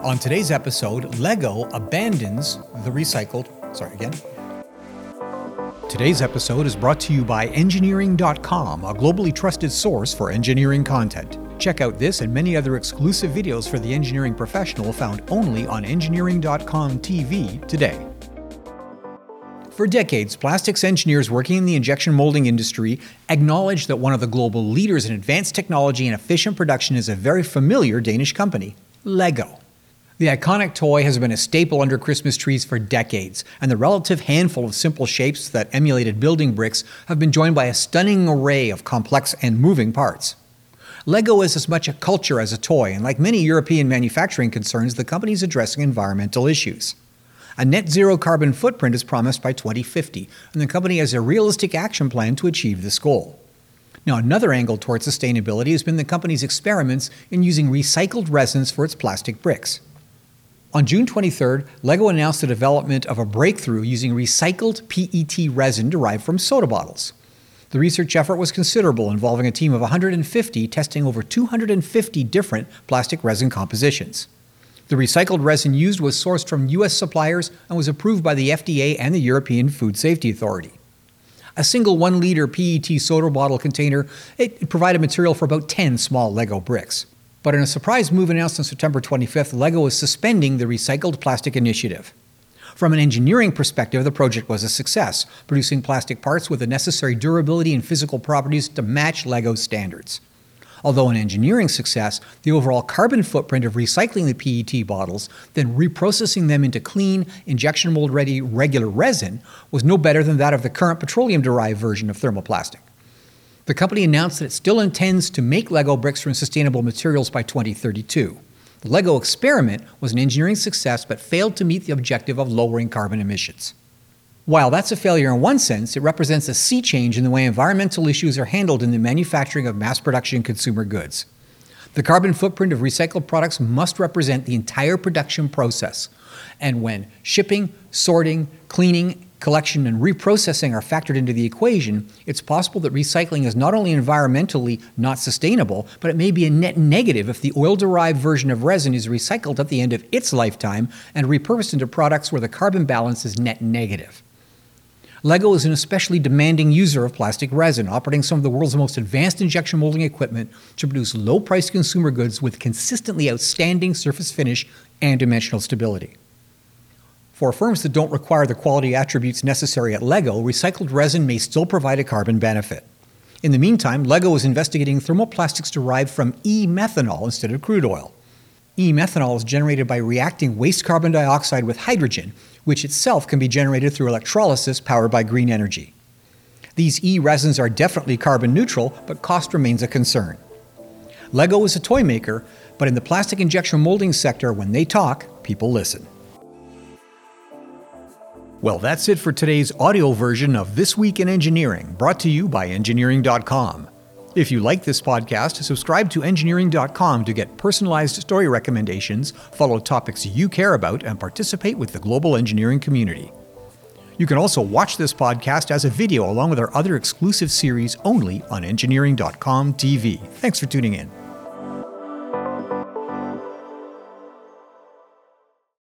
On today's episode, LEGO abandons the recycled. Sorry, again. Today's episode is brought to you by Engineering.com, a globally trusted source for engineering content. Check out this and many other exclusive videos for the engineering professional found only on Engineering.com TV today. For decades, plastics engineers working in the injection molding industry acknowledge that one of the global leaders in advanced technology and efficient production is a very familiar Danish company, LEGO. The iconic toy has been a staple under Christmas trees for decades, and the relative handful of simple shapes that emulated building bricks have been joined by a stunning array of complex and moving parts. Lego is as much a culture as a toy, and like many European manufacturing concerns, the company is addressing environmental issues. A net zero carbon footprint is promised by 2050, and the company has a realistic action plan to achieve this goal. Now, another angle towards sustainability has been the company's experiments in using recycled resins for its plastic bricks. On June 23rd, LEGO announced the development of a breakthrough using recycled PET resin derived from soda bottles. The research effort was considerable, involving a team of 150 testing over 250 different plastic resin compositions. The recycled resin used was sourced from U.S. suppliers and was approved by the FDA and the European Food Safety Authority. A single one liter PET soda bottle container it provided material for about 10 small Lego bricks. But in a surprise move announced on September 25th, LEGO is suspending the Recycled Plastic Initiative. From an engineering perspective, the project was a success, producing plastic parts with the necessary durability and physical properties to match LEGO standards. Although an engineering success, the overall carbon footprint of recycling the PET bottles, then reprocessing them into clean, injection mold ready regular resin, was no better than that of the current petroleum derived version of thermoplastic. The company announced that it still intends to make Lego bricks from sustainable materials by 2032. The Lego experiment was an engineering success but failed to meet the objective of lowering carbon emissions. While that's a failure in one sense, it represents a sea change in the way environmental issues are handled in the manufacturing of mass production consumer goods. The carbon footprint of recycled products must represent the entire production process. And when shipping, sorting, cleaning, collection, and reprocessing are factored into the equation, it's possible that recycling is not only environmentally not sustainable, but it may be a net negative if the oil derived version of resin is recycled at the end of its lifetime and repurposed into products where the carbon balance is net negative. LEGO is an especially demanding user of plastic resin, operating some of the world's most advanced injection molding equipment to produce low priced consumer goods with consistently outstanding surface finish and dimensional stability. For firms that don't require the quality attributes necessary at LEGO, recycled resin may still provide a carbon benefit. In the meantime, LEGO is investigating thermoplastics derived from e methanol instead of crude oil. E methanol is generated by reacting waste carbon dioxide with hydrogen, which itself can be generated through electrolysis powered by green energy. These e resins are definitely carbon neutral, but cost remains a concern. LEGO is a toy maker, but in the plastic injection molding sector, when they talk, people listen. Well, that's it for today's audio version of This Week in Engineering, brought to you by Engineering.com. If you like this podcast, subscribe to Engineering.com to get personalized story recommendations, follow topics you care about, and participate with the global engineering community. You can also watch this podcast as a video along with our other exclusive series only on Engineering.com TV. Thanks for tuning in.